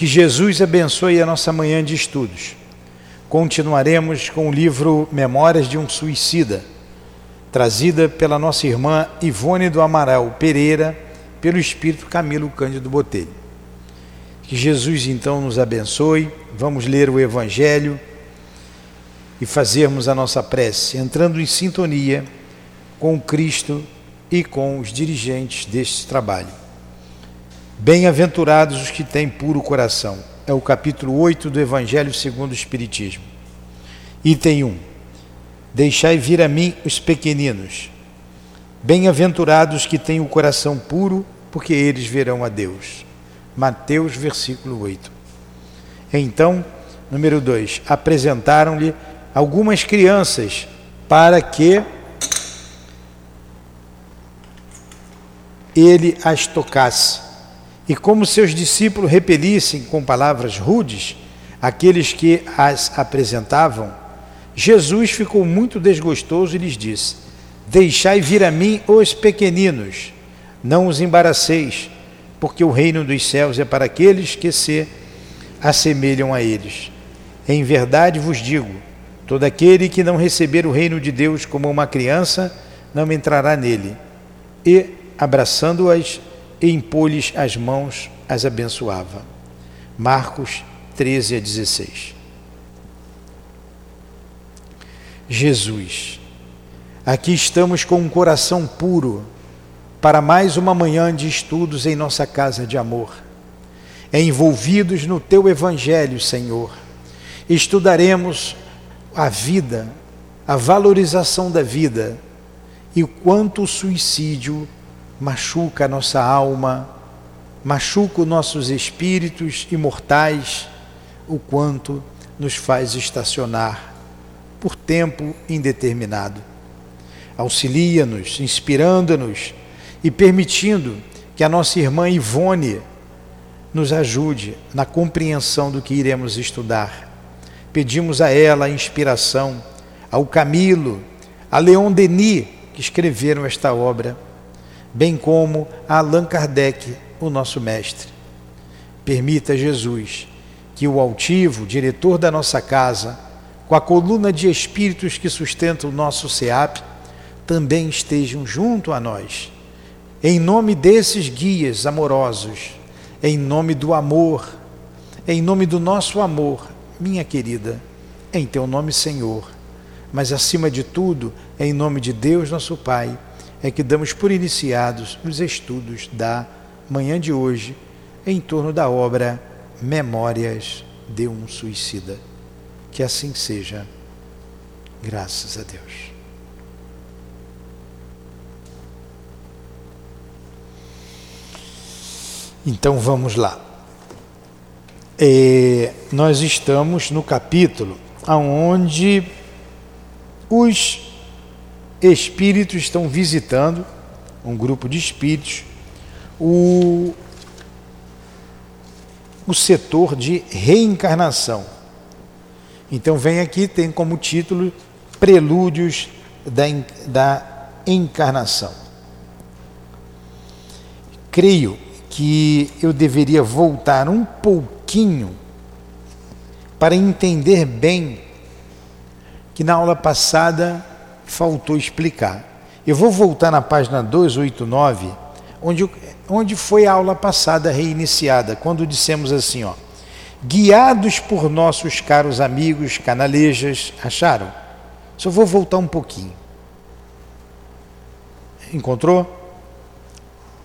Que Jesus abençoe a nossa manhã de estudos. Continuaremos com o livro Memórias de um Suicida, trazida pela nossa irmã Ivone do Amaral Pereira, pelo Espírito Camilo Cândido Botelho. Que Jesus então nos abençoe. Vamos ler o Evangelho e fazermos a nossa prece, entrando em sintonia com Cristo e com os dirigentes deste trabalho. Bem-aventurados os que têm puro coração. É o capítulo 8 do Evangelho segundo o Espiritismo. Item 1. Deixai vir a mim os pequeninos. Bem-aventurados que têm o coração puro, porque eles verão a Deus. Mateus, versículo 8. Então, número 2. Apresentaram-lhe algumas crianças para que ele as tocasse. E como seus discípulos repelissem com palavras rudes aqueles que as apresentavam, Jesus ficou muito desgostoso e lhes disse: Deixai vir a mim os pequeninos, não os embaraceis, porque o reino dos céus é para aqueles que se assemelham a eles. Em verdade vos digo: todo aquele que não receber o reino de Deus como uma criança, não entrará nele. E, abraçando-as, e impô-lhes as mãos, as abençoava. Marcos 13 a 16. Jesus, aqui estamos com um coração puro para mais uma manhã de estudos em nossa casa de amor. Envolvidos no teu Evangelho, Senhor, estudaremos a vida, a valorização da vida e o quanto o suicídio machuca a nossa alma, machuca os nossos espíritos imortais, o quanto nos faz estacionar por tempo indeterminado. Auxilia-nos, inspirando-nos e permitindo que a nossa irmã Ivone nos ajude na compreensão do que iremos estudar. Pedimos a ela a inspiração, ao Camilo, a Leon Denis, que escreveram esta obra bem como a Allan Kardec, o nosso mestre. Permita, Jesus, que o altivo, diretor da nossa casa, com a coluna de espíritos que sustenta o nosso SEAP, também estejam junto a nós. Em nome desses guias amorosos, em nome do amor, em nome do nosso amor, minha querida, em teu nome, Senhor, mas acima de tudo, em nome de Deus, nosso Pai é que damos por iniciados os estudos da manhã de hoje em torno da obra Memórias de um Suicida. Que assim seja, graças a Deus. Então vamos lá. É, nós estamos no capítulo onde os espíritos estão visitando, um grupo de espíritos, o, o setor de reencarnação. Então vem aqui, tem como título Prelúdios da, da Encarnação. Creio que eu deveria voltar um pouquinho para entender bem que na aula passada faltou explicar. Eu vou voltar na página 289, onde, onde foi a aula passada reiniciada, quando dissemos assim, ó, guiados por nossos caros amigos canalejas, acharam? Só vou voltar um pouquinho. Encontrou?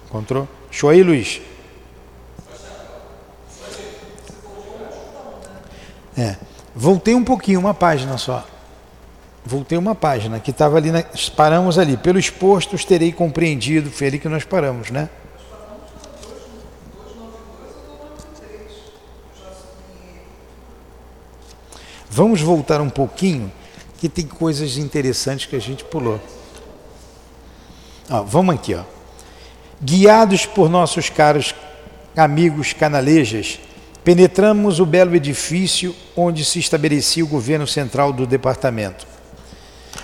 Encontrou? Show aí, Luiz. É. Voltei um pouquinho, uma página só. Voltei uma página que estava ali, na, paramos ali. Pelos postos terei compreendido, foi ali que nós paramos, né? Vamos voltar um pouquinho, que tem coisas interessantes que a gente pulou. Ó, vamos aqui, ó. Guiados por nossos caros amigos canalejas, penetramos o belo edifício onde se estabelecia o governo central do departamento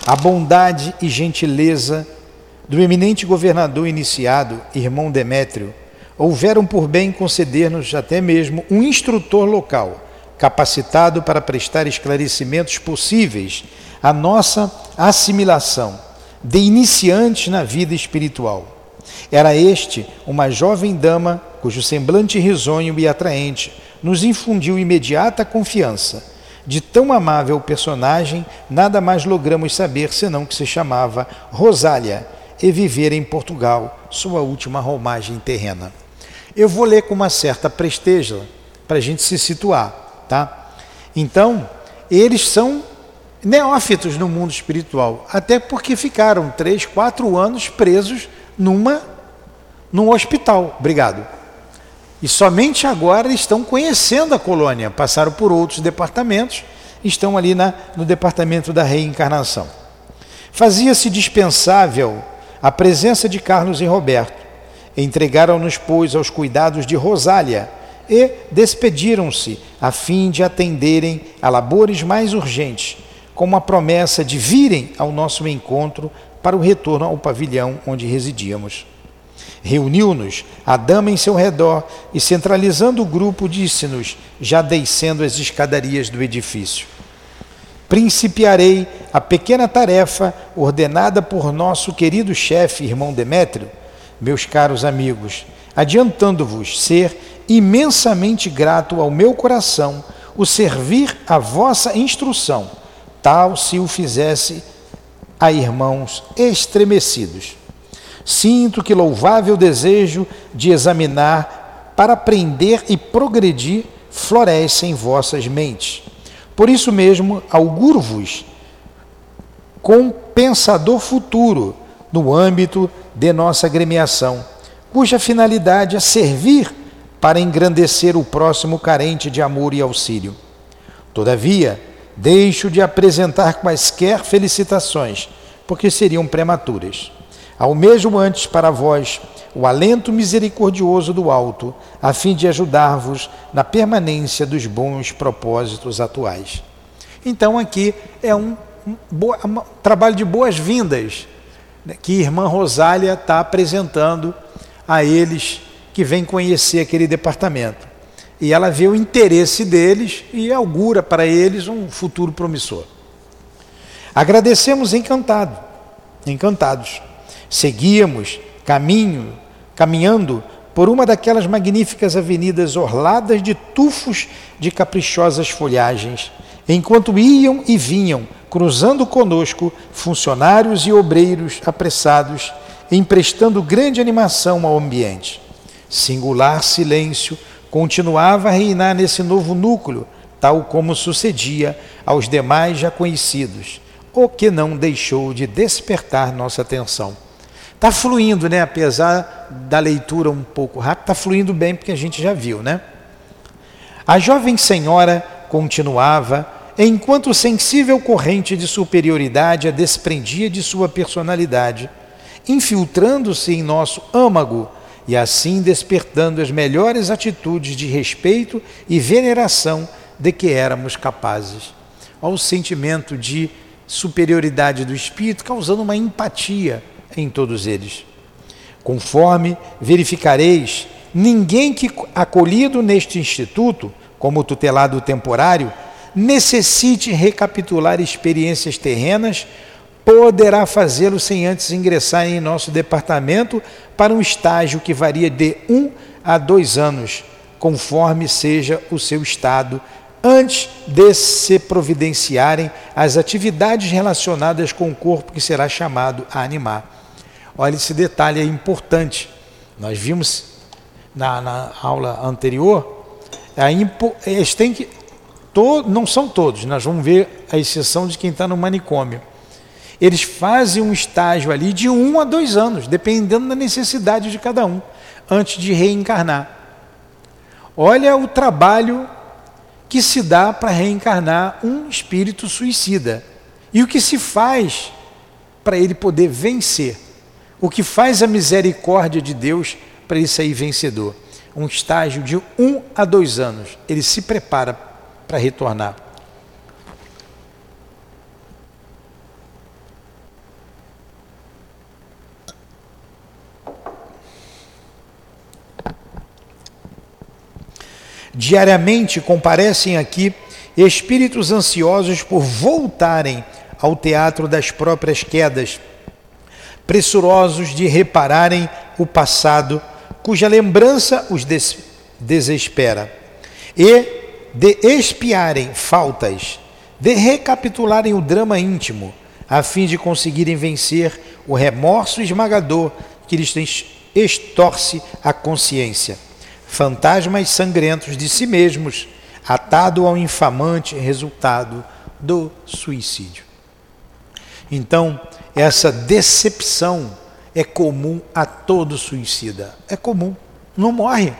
a bondade e gentileza do eminente governador iniciado, irmão Demétrio, houveram por bem conceder-nos até mesmo um instrutor local, capacitado para prestar esclarecimentos possíveis à nossa assimilação de iniciantes na vida espiritual. Era este uma jovem dama cujo semblante risonho e atraente nos infundiu imediata confiança. De tão amável personagem, nada mais logramos saber senão que se chamava Rosália e vivera em Portugal, sua última romagem terrena. Eu vou ler com uma certa presteja para a gente se situar, tá? Então, eles são neófitos no mundo espiritual, até porque ficaram três, quatro anos presos numa num hospital. Obrigado. E somente agora estão conhecendo a colônia, passaram por outros departamentos, estão ali na, no departamento da reencarnação. Fazia-se dispensável a presença de Carlos e Roberto. Entregaram-nos, pois, aos cuidados de Rosália e despediram-se a fim de atenderem a labores mais urgentes, com a promessa de virem ao nosso encontro para o retorno ao pavilhão onde residíamos. Reuniu-nos a dama em seu redor e, centralizando o grupo, disse-nos, já descendo as escadarias do edifício: Principiarei a pequena tarefa ordenada por nosso querido chefe, irmão Demétrio, meus caros amigos, adiantando-vos ser imensamente grato ao meu coração o servir a vossa instrução, tal se o fizesse a irmãos estremecidos. Sinto que louvável desejo de examinar para aprender e progredir floresce em vossas mentes. Por isso mesmo, auguro-vos compensador futuro no âmbito de nossa agremiação, cuja finalidade é servir para engrandecer o próximo carente de amor e auxílio. Todavia, deixo de apresentar quaisquer felicitações, porque seriam prematuras. Ao mesmo antes para vós o alento misericordioso do alto, a fim de ajudar-vos na permanência dos bons propósitos atuais. Então aqui é um, um, um trabalho de boas-vindas né, que irmã Rosália está apresentando a eles que vêm conhecer aquele departamento. E ela vê o interesse deles e augura para eles um futuro promissor. Agradecemos encantado, encantados Seguíamos caminho, caminhando por uma daquelas magníficas avenidas orladas de tufos de caprichosas folhagens, enquanto iam e vinham, cruzando conosco, funcionários e obreiros apressados, emprestando grande animação ao ambiente. Singular silêncio continuava a reinar nesse novo núcleo, tal como sucedia aos demais já conhecidos, o que não deixou de despertar nossa atenção. Está fluindo, né? Apesar da leitura um pouco rápida, está fluindo bem porque a gente já viu, né? A jovem senhora continuava, enquanto sensível corrente de superioridade a desprendia de sua personalidade, infiltrando-se em nosso âmago e assim despertando as melhores atitudes de respeito e veneração de que éramos capazes. Ao sentimento de superioridade do espírito causando uma empatia em todos eles. Conforme verificareis, ninguém que acolhido neste instituto, como tutelado temporário, necessite recapitular experiências terrenas, poderá fazê-lo sem antes ingressar em nosso departamento para um estágio que varia de um a dois anos, conforme seja o seu estado, antes de se providenciarem as atividades relacionadas com o corpo que será chamado a animar. Olha, esse detalhe é importante. Nós vimos na, na aula anterior, a eles têm que. To, não são todos, nós vamos ver a exceção de quem está no manicômio. Eles fazem um estágio ali de um a dois anos, dependendo da necessidade de cada um, antes de reencarnar. Olha o trabalho que se dá para reencarnar um espírito suicida. E o que se faz para ele poder vencer o que faz a misericórdia de Deus para ele sair vencedor? Um estágio de um a dois anos. Ele se prepara para retornar. Diariamente comparecem aqui espíritos ansiosos por voltarem ao teatro das próprias quedas, pressurosos de repararem o passado, cuja lembrança os des desespera, e de expiarem faltas, de recapitularem o drama íntimo, a fim de conseguirem vencer o remorso esmagador que lhes extorce a consciência. Fantasmas sangrentos de si mesmos, atado ao infamante resultado do suicídio. Então, essa decepção é comum a todo suicida. É comum. Não morre.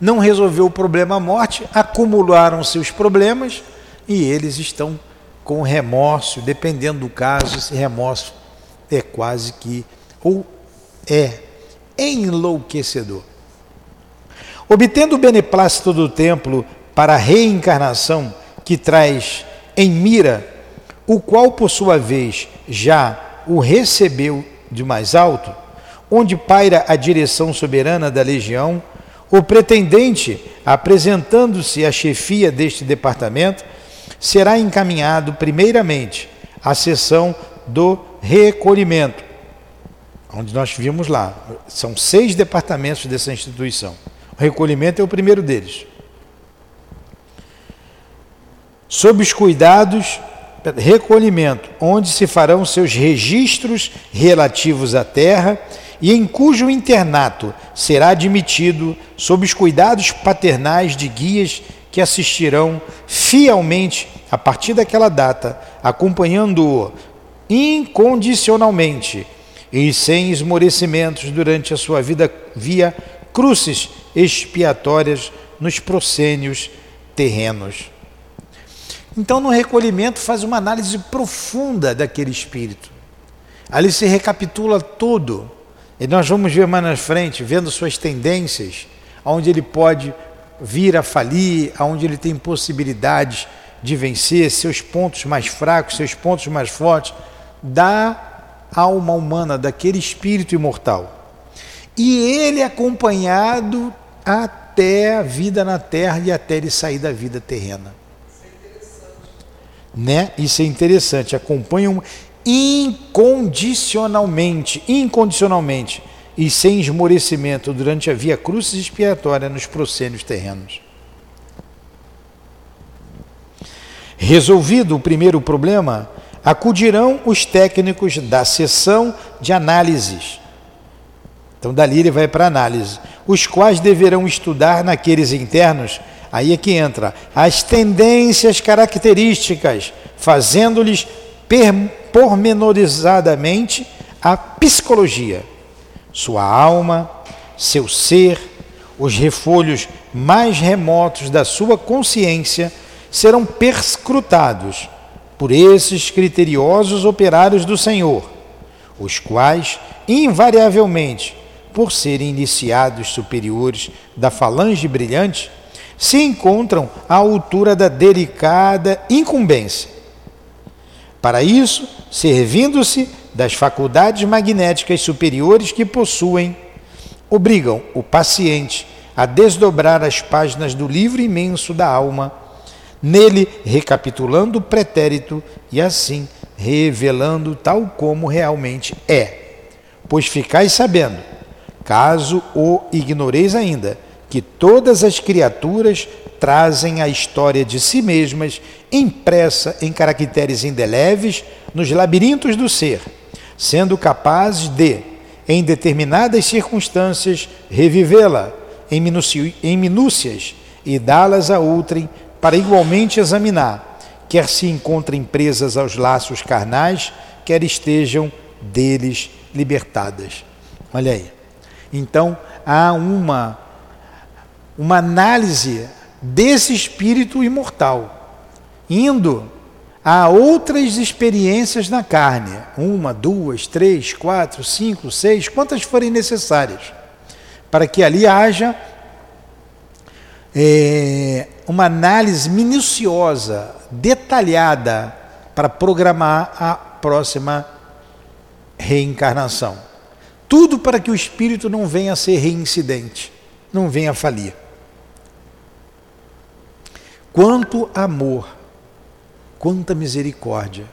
Não resolveu o problema a morte, acumularam seus problemas e eles estão com remorso, dependendo do caso, esse remorso é quase que ou é enlouquecedor. Obtendo o beneplácito do templo para a reencarnação que traz em mira, o qual por sua vez já o recebeu de mais alto, onde paira a direção soberana da legião, o pretendente, apresentando-se à chefia deste departamento, será encaminhado primeiramente à sessão do recolhimento, onde nós vimos lá. São seis departamentos dessa instituição. O recolhimento é o primeiro deles. Sob os cuidados, recolhimento, onde se farão seus registros relativos à terra e em cujo internato será admitido, sob os cuidados paternais de guias que assistirão fielmente a partir daquela data, acompanhando-o incondicionalmente e sem esmorecimentos durante a sua vida via cruces expiatórias nos proscênios terrenos. Então, no recolhimento, faz uma análise profunda daquele espírito. Ali se recapitula tudo. E nós vamos ver mais na frente, vendo suas tendências, onde ele pode vir a falir, aonde ele tem possibilidades de vencer, seus pontos mais fracos, seus pontos mais fortes, da alma humana, daquele espírito imortal. E ele acompanhado até a vida na terra e até ele sair da vida terrena. Né? Isso é interessante. Acompanham incondicionalmente, incondicionalmente e sem esmorecimento durante a via cruz expiatória nos proscênios terrenos. Resolvido o primeiro problema, acudirão os técnicos da sessão de análises. Então, dali ele vai para análise, os quais deverão estudar naqueles internos, aí é que entra, as tendências características, fazendo-lhes pormenorizadamente a psicologia. Sua alma, seu ser, os refolhos mais remotos da sua consciência serão perscrutados por esses criteriosos operários do Senhor, os quais, invariavelmente, por serem iniciados superiores da falange brilhante, se encontram à altura da delicada incumbência. Para isso, servindo-se das faculdades magnéticas superiores que possuem, obrigam o paciente a desdobrar as páginas do livro imenso da alma, nele recapitulando o pretérito e assim revelando tal como realmente é. Pois ficais sabendo, caso o ignoreis ainda, que todas as criaturas trazem a história de si mesmas impressa em caracteres indeléveis nos labirintos do ser sendo capazes de, em determinadas circunstâncias, revivê-la em, em minúcias e dá-las a outrem para igualmente examinar, quer se encontrem presas aos laços carnais, quer estejam deles libertadas. Olha aí. Então, há uma, uma análise desse espírito imortal, indo há outras experiências na carne, uma, duas, três, quatro, cinco, seis, quantas forem necessárias, para que ali haja é, uma análise minuciosa, detalhada, para programar a próxima reencarnação. Tudo para que o espírito não venha a ser reincidente, não venha a falir. Quanto amor, quanta misericórdia.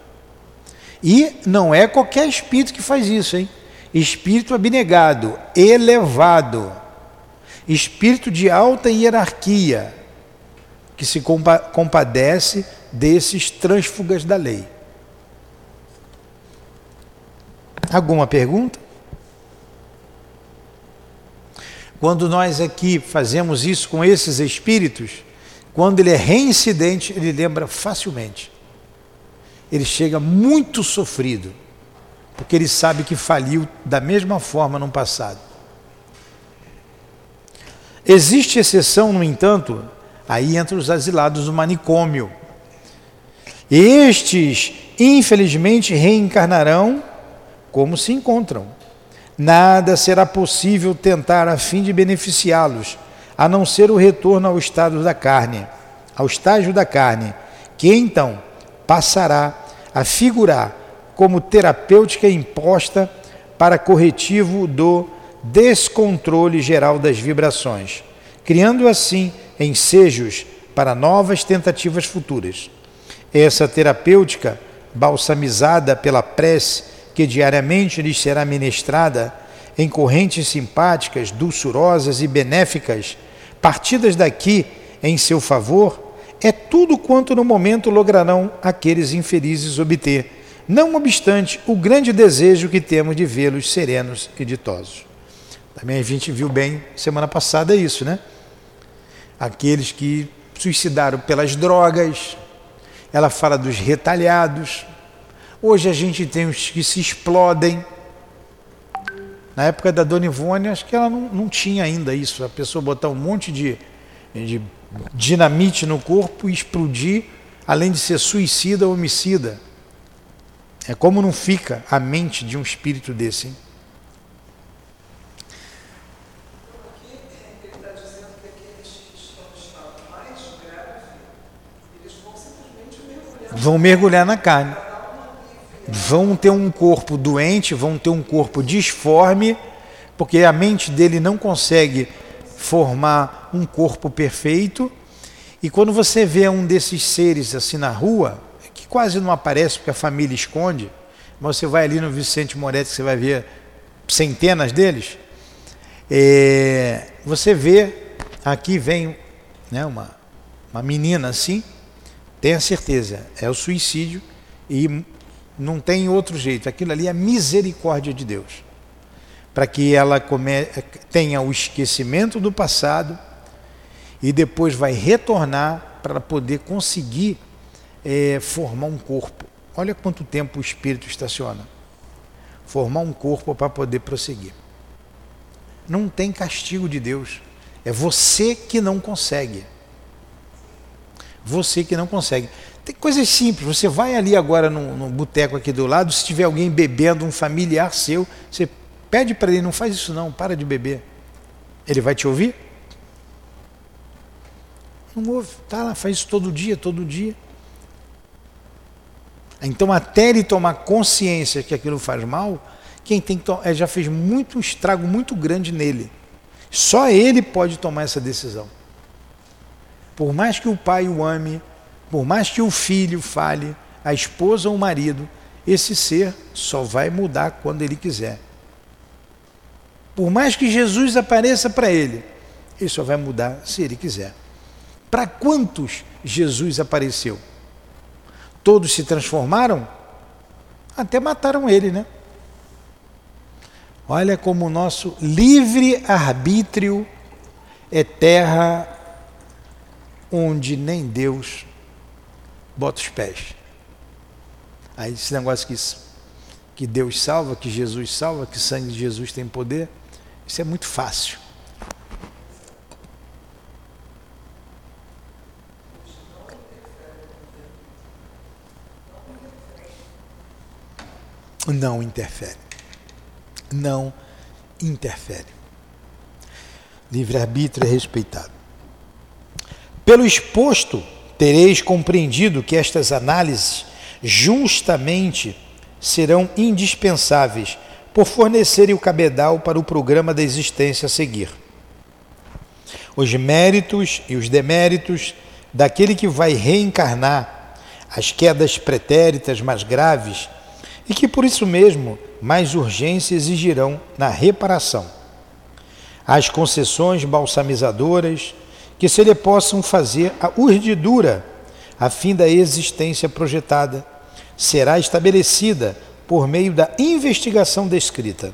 E não é qualquer espírito que faz isso, hein? Espírito abnegado, elevado, espírito de alta hierarquia, que se compadece desses trânsfugas da lei. Alguma pergunta? Quando nós aqui fazemos isso com esses espíritos, quando ele é reincidente, ele lembra facilmente. Ele chega muito sofrido, porque ele sabe que faliu da mesma forma no passado. Existe exceção, no entanto, aí entre os asilados do manicômio. Estes, infelizmente, reencarnarão como se encontram. Nada será possível tentar a fim de beneficiá-los, a não ser o retorno ao estado da carne, ao estágio da carne, que então passará a figurar como terapêutica imposta para corretivo do descontrole geral das vibrações, criando assim ensejos para novas tentativas futuras. Essa terapêutica, balsamizada pela prece que diariamente lhes será ministrada em correntes simpáticas, dulçurosas e benéficas, partidas daqui em seu favor, é tudo quanto no momento lograrão aqueles infelizes obter, não obstante o grande desejo que temos de vê-los serenos e ditosos. Também a gente viu bem semana passada isso, né? Aqueles que suicidaram pelas drogas, ela fala dos retalhados. Hoje a gente tem os que se explodem. Na época da Dona Ivone, acho que ela não, não tinha ainda isso. A pessoa botar um monte de, de dinamite no corpo e explodir, além de ser suicida ou homicida. É como não fica a mente de um espírito desse. Hein? vão mergulhar na carne. Vão ter um corpo doente, vão ter um corpo disforme, porque a mente dele não consegue formar um corpo perfeito. E quando você vê um desses seres assim na rua, que quase não aparece porque a família esconde, mas você vai ali no Vicente Moretti, você vai ver centenas deles, é, você vê, aqui vem né, uma, uma menina assim, Tenha certeza, é o suicídio e não tem outro jeito. Aquilo ali é misericórdia de Deus. Para que ela come, tenha o esquecimento do passado e depois vai retornar para poder conseguir é, formar um corpo. Olha quanto tempo o espírito estaciona. Formar um corpo para poder prosseguir. Não tem castigo de Deus. É você que não consegue. Você que não consegue. Tem coisas simples. Você vai ali agora no, boteco aqui do lado, se tiver alguém bebendo, um familiar seu, você pede para ele, não faz isso não, para de beber. Ele vai te ouvir? Não ouve. Tá lá, faz isso todo dia, todo dia. Então, até ele tomar consciência que aquilo faz mal, quem tem que é, já fez muito um estrago muito grande nele. Só ele pode tomar essa decisão. Por mais que o pai o ame, por mais que o filho fale, a esposa ou o marido, esse ser só vai mudar quando ele quiser. Por mais que Jesus apareça para ele, ele só vai mudar se ele quiser. Para quantos Jesus apareceu? Todos se transformaram? Até mataram ele, né? Olha como o nosso livre arbítrio é terra onde nem Deus bota os pés. Aí esse negócio que, que Deus salva, que Jesus salva, que o sangue de Jesus tem poder, isso é muito fácil. Não interfere. Não interfere. Livre-arbítrio é respeitado. Pelo exposto, tereis compreendido que estas análises justamente serão indispensáveis por fornecerem o cabedal para o programa da existência a seguir. Os méritos e os deméritos daquele que vai reencarnar, as quedas pretéritas mais graves e que por isso mesmo mais urgência exigirão na reparação. As concessões balsamizadoras que se lhe possam fazer a urdidura a fim da existência projetada será estabelecida por meio da investigação descrita.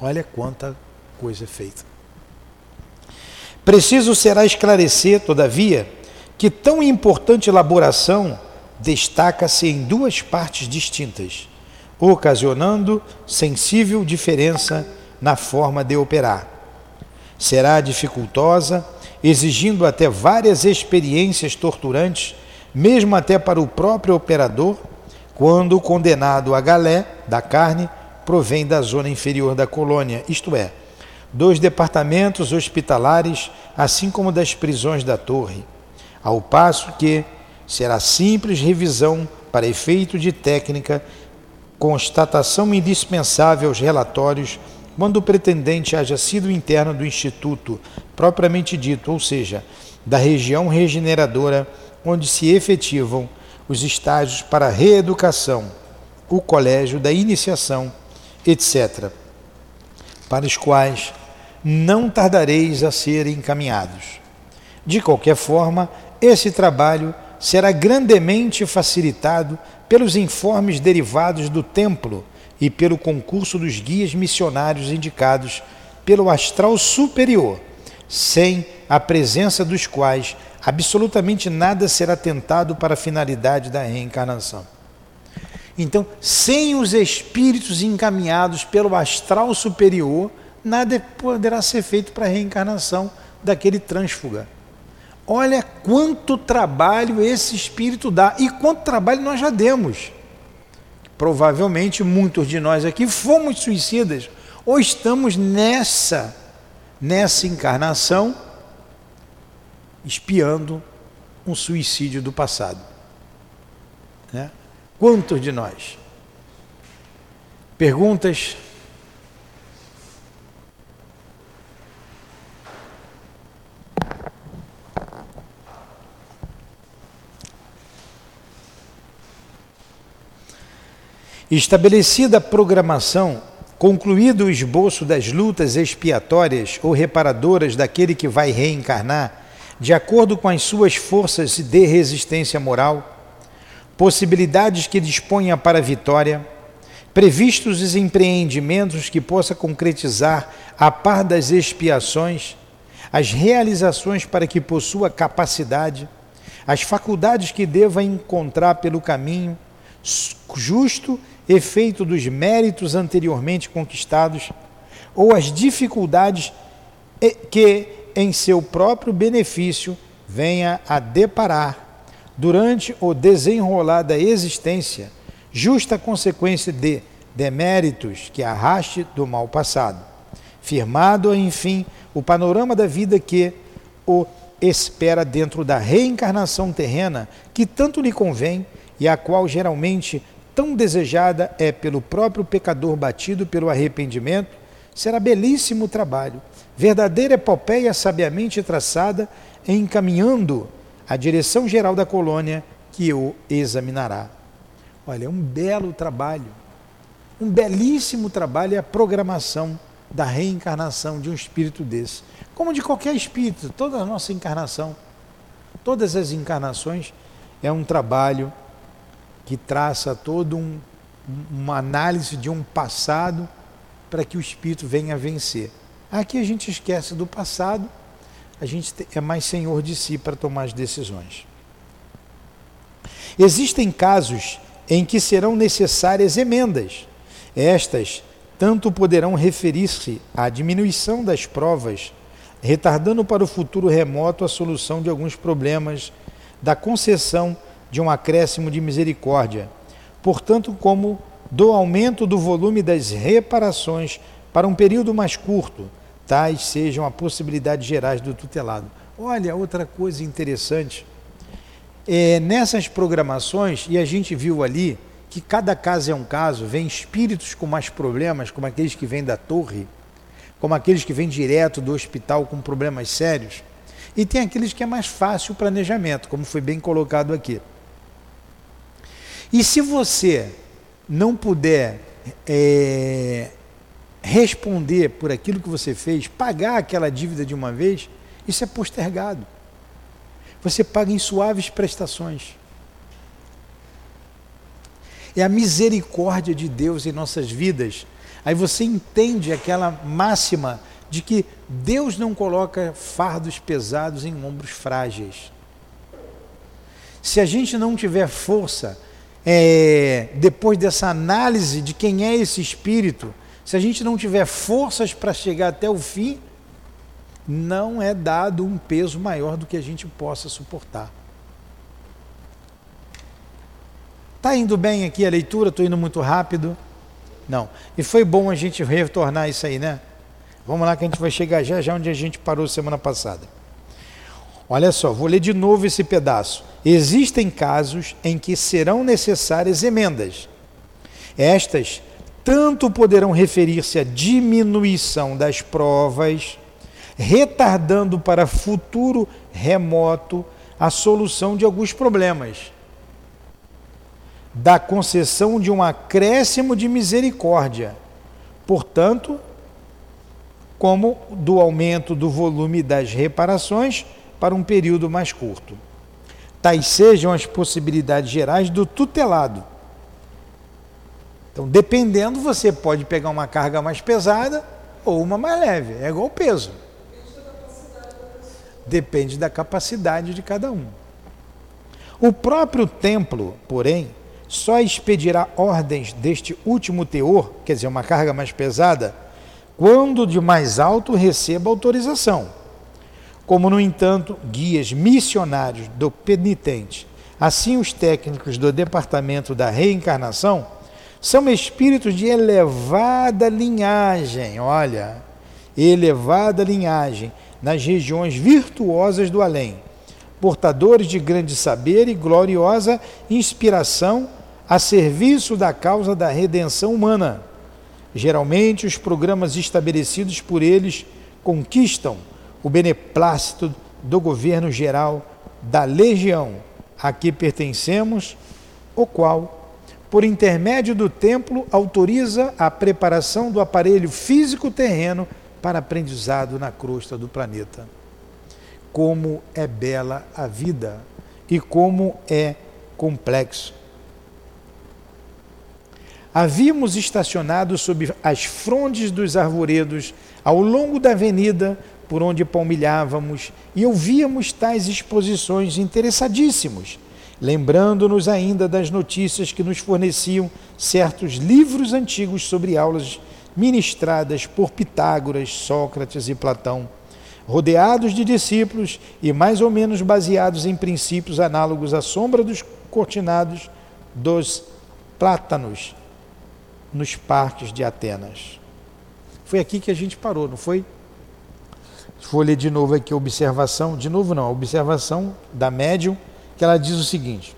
Olha quanta coisa feita. Preciso será esclarecer, todavia, que tão importante elaboração destaca-se em duas partes distintas, ocasionando sensível diferença na forma de operar. Será dificultosa, exigindo até várias experiências torturantes, mesmo até para o próprio operador, quando o condenado a galé da carne provém da zona inferior da colônia, isto é, dos departamentos hospitalares, assim como das prisões da torre, ao passo que será simples revisão para efeito de técnica, constatação indispensável aos relatórios quando o pretendente haja sido interno do instituto propriamente dito, ou seja, da região regeneradora onde se efetivam os estágios para a reeducação, o colégio da iniciação, etc., para os quais não tardareis a ser encaminhados. De qualquer forma, esse trabalho será grandemente facilitado pelos informes derivados do templo e pelo concurso dos guias missionários indicados pelo astral superior, sem a presença dos quais absolutamente nada será tentado para a finalidade da reencarnação. Então, sem os espíritos encaminhados pelo astral superior, nada poderá ser feito para a reencarnação daquele trânsfuga. Olha quanto trabalho esse espírito dá e quanto trabalho nós já demos. Provavelmente muitos de nós aqui fomos suicidas ou estamos nessa nessa encarnação espiando um suicídio do passado. Né? Quantos de nós? Perguntas? Estabelecida a programação, concluído o esboço das lutas expiatórias ou reparadoras daquele que vai reencarnar, de acordo com as suas forças de resistência moral, possibilidades que disponha para a vitória, previstos os empreendimentos que possa concretizar a par das expiações, as realizações para que possua capacidade, as faculdades que deva encontrar pelo caminho, justo efeito dos méritos anteriormente conquistados, ou as dificuldades que em seu próprio benefício, venha a deparar, durante o desenrolar da existência, justa consequência de deméritos que arraste do mal passado. Firmado, enfim, o panorama da vida que o espera dentro da reencarnação terrena que tanto lhe convém e a qual geralmente tão desejada é pelo próprio pecador batido pelo arrependimento, será belíssimo trabalho verdadeira epopeia sabiamente traçada, encaminhando a direção geral da colônia que o examinará. Olha, é um belo trabalho, um belíssimo trabalho é a programação da reencarnação de um espírito desse. Como de qualquer espírito, toda a nossa encarnação, todas as encarnações, é um trabalho que traça todo um, uma análise de um passado para que o espírito venha a vencer. Aqui a gente esquece do passado, a gente é mais senhor de si para tomar as decisões. Existem casos em que serão necessárias emendas. Estas tanto poderão referir-se à diminuição das provas, retardando para o futuro remoto a solução de alguns problemas da concessão de um acréscimo de misericórdia, portanto, como do aumento do volume das reparações para um período mais curto, tais sejam a possibilidade gerais do tutelado. Olha, outra coisa interessante, é, nessas programações, e a gente viu ali que cada caso é um caso, vem espíritos com mais problemas, como aqueles que vêm da torre, como aqueles que vêm direto do hospital com problemas sérios, E tem aqueles que é mais fácil o planejamento, como foi bem colocado aqui. E se você não puder é, responder por aquilo que você fez, pagar aquela dívida de uma vez, isso é postergado. Você paga em suaves prestações. É a misericórdia de Deus em nossas vidas. Aí você entende aquela máxima de que Deus não coloca fardos pesados em ombros frágeis. Se a gente não tiver força, é, depois dessa análise de quem é esse espírito, se a gente não tiver forças para chegar até o fim, não é dado um peso maior do que a gente possa suportar. Está indo bem aqui a leitura? Estou indo muito rápido? Não. E foi bom a gente retornar isso aí, né? Vamos lá que a gente vai chegar já já onde a gente parou semana passada. Olha só, vou ler de novo esse pedaço. Existem casos em que serão necessárias emendas. Estas tanto poderão referir-se à diminuição das provas, retardando para futuro remoto a solução de alguns problemas, da concessão de um acréscimo de misericórdia, portanto, como do aumento do volume das reparações para um período mais curto. Tais sejam as possibilidades gerais do tutelado. Então, dependendo, você pode pegar uma carga mais pesada ou uma mais leve. É igual peso. Depende da capacidade de cada um. O próprio templo, porém, só expedirá ordens deste último teor, quer dizer, uma carga mais pesada, quando de mais alto receba autorização. Como, no entanto, guias missionários do penitente, assim os técnicos do departamento da reencarnação, são espíritos de elevada linhagem, olha, elevada linhagem, nas regiões virtuosas do além, portadores de grande saber e gloriosa inspiração a serviço da causa da redenção humana. Geralmente, os programas estabelecidos por eles conquistam o beneplácito do governo geral da legião a que pertencemos, o qual, por intermédio do templo, autoriza a preparação do aparelho físico terreno para aprendizado na crosta do planeta. Como é bela a vida e como é complexo Havíamos estacionado sob as frondes dos arvoredos ao longo da avenida por onde palmilhávamos e ouvíamos tais exposições interessadíssimos, lembrando-nos ainda das notícias que nos forneciam certos livros antigos sobre aulas ministradas por Pitágoras, Sócrates e Platão, rodeados de discípulos e mais ou menos baseados em princípios análogos à sombra dos cortinados dos plátanos nos parques de Atenas. Foi aqui que a gente parou, não foi? Vou ler de novo aqui a observação, de novo não, a observação da médium, que ela diz o seguinte: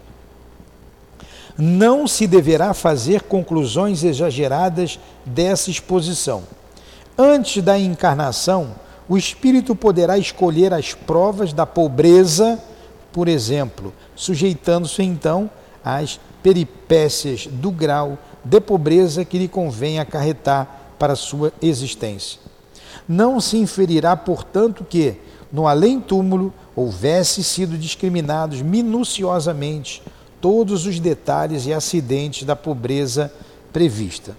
Não se deverá fazer conclusões exageradas dessa exposição. Antes da encarnação, o espírito poderá escolher as provas da pobreza, por exemplo, sujeitando-se então às peripécias do grau de pobreza que lhe convém acarretar para sua existência. Não se inferirá, portanto, que, no além-túmulo, houvesse sido discriminados minuciosamente todos os detalhes e acidentes da pobreza prevista.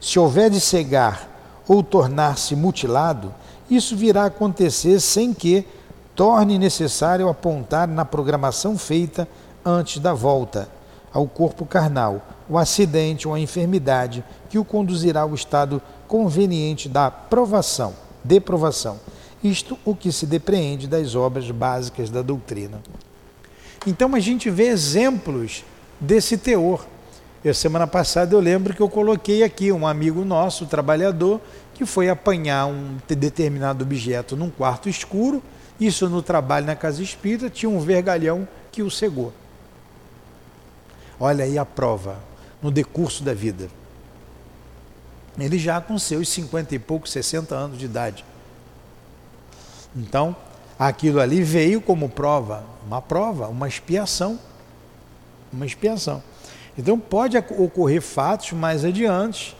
Se houver de cegar ou tornar-se mutilado, isso virá a acontecer sem que torne necessário apontar na programação feita antes da volta ao corpo carnal o acidente ou a enfermidade que o conduzirá ao estado conveniente da provação, deprovação. Isto o que se depreende das obras básicas da doutrina. Então a gente vê exemplos desse teor. Eu, semana passada eu lembro que eu coloquei aqui um amigo nosso, trabalhador, que foi apanhar um determinado objeto num quarto escuro, isso no trabalho na casa espírita, tinha um vergalhão que o cegou. Olha aí a prova no decurso da vida. Ele já com seus 50 e poucos, 60 anos de idade. Então, Aquilo ali veio como prova, uma prova, uma expiação. Uma expiação. Então pode ocorrer fatos mais adiante,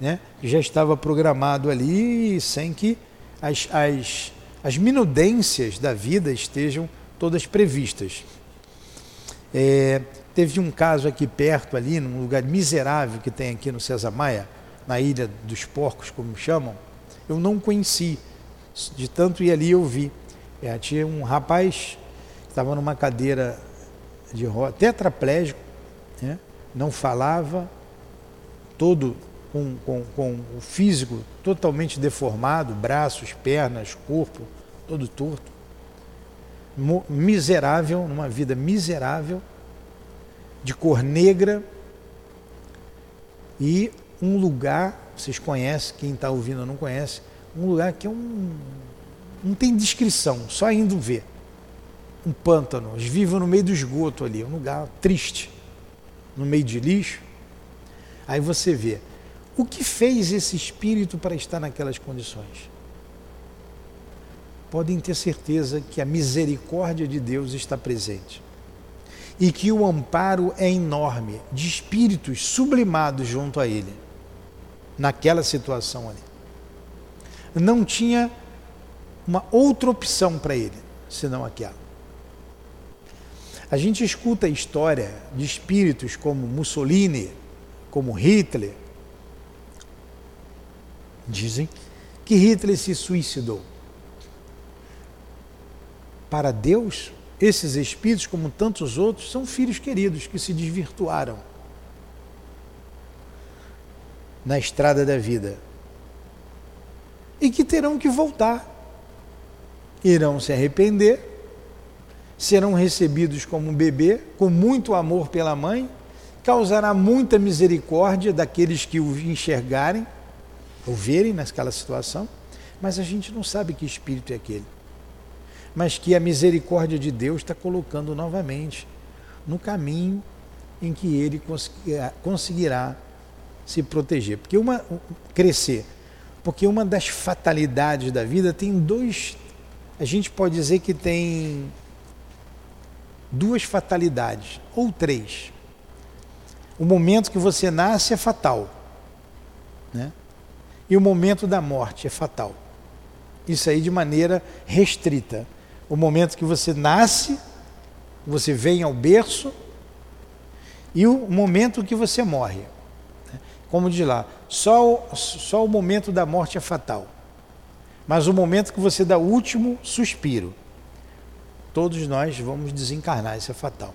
né? que já estava programado ali, sem que as, as, as minudências da vida estejam todas previstas. É, teve um caso aqui perto, ali, num lugar miserável que tem aqui no César Maia, na Ilha dos Porcos, como chamam. Eu não conheci, de tanto ir ali eu vi. É, tinha um rapaz que estava numa cadeira de roda, tetraplégico, né? não falava, todo com, com, com o físico totalmente deformado, braços, pernas, corpo, todo torto. Miserável, numa vida miserável, de cor negra e um lugar, vocês conhecem, quem está ouvindo não conhece, um lugar que é um. não tem descrição, só indo ver. Um pântano, eles vivem no meio do esgoto ali, um lugar triste, no meio de lixo. Aí você vê, o que fez esse espírito para estar naquelas condições? Podem ter certeza que a misericórdia de Deus está presente e que o amparo é enorme de espíritos sublimados junto a Ele, naquela situação ali. Não tinha uma outra opção para ele, senão aquela. A gente escuta a história de espíritos como Mussolini, como Hitler, Dizem que Hitler se suicidou. Para Deus, esses espíritos, como tantos outros, são filhos queridos que se desvirtuaram na estrada da vida e que terão que voltar. Irão se arrepender, serão recebidos como um bebê, com muito amor pela mãe, causará muita misericórdia daqueles que o enxergarem ou verem naquela situação, mas a gente não sabe que espírito é aquele. Mas que a misericórdia de Deus está colocando novamente no caminho em que ele conseguirá, conseguirá se proteger. Porque uma crescer, porque uma das fatalidades da vida tem dois, a gente pode dizer que tem duas fatalidades ou três. O momento que você nasce é fatal, né? e o momento da morte é fatal. Isso aí de maneira restrita. O momento que você nasce, você vem ao berço, e o momento que você morre. Como diz lá, só, só o momento da morte é fatal. Mas o momento que você dá o último suspiro, todos nós vamos desencarnar, isso é fatal.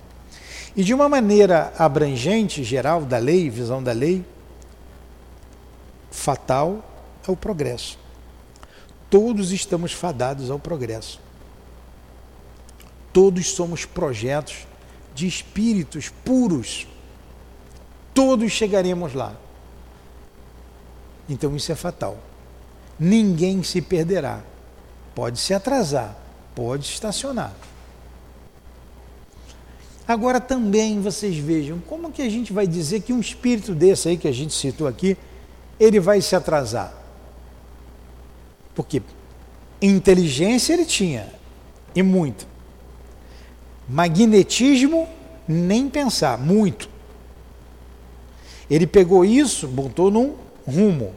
E de uma maneira abrangente, geral, da lei, visão da lei, fatal é o progresso. Todos estamos fadados ao progresso. Todos somos projetos de espíritos puros. Todos chegaremos lá. Então isso é fatal. Ninguém se perderá. Pode se atrasar, pode estacionar. Agora também vocês vejam como que a gente vai dizer que um espírito desse aí que a gente citou aqui ele vai se atrasar. Porque inteligência ele tinha, e muito. Magnetismo, nem pensar, muito. Ele pegou isso, botou num rumo,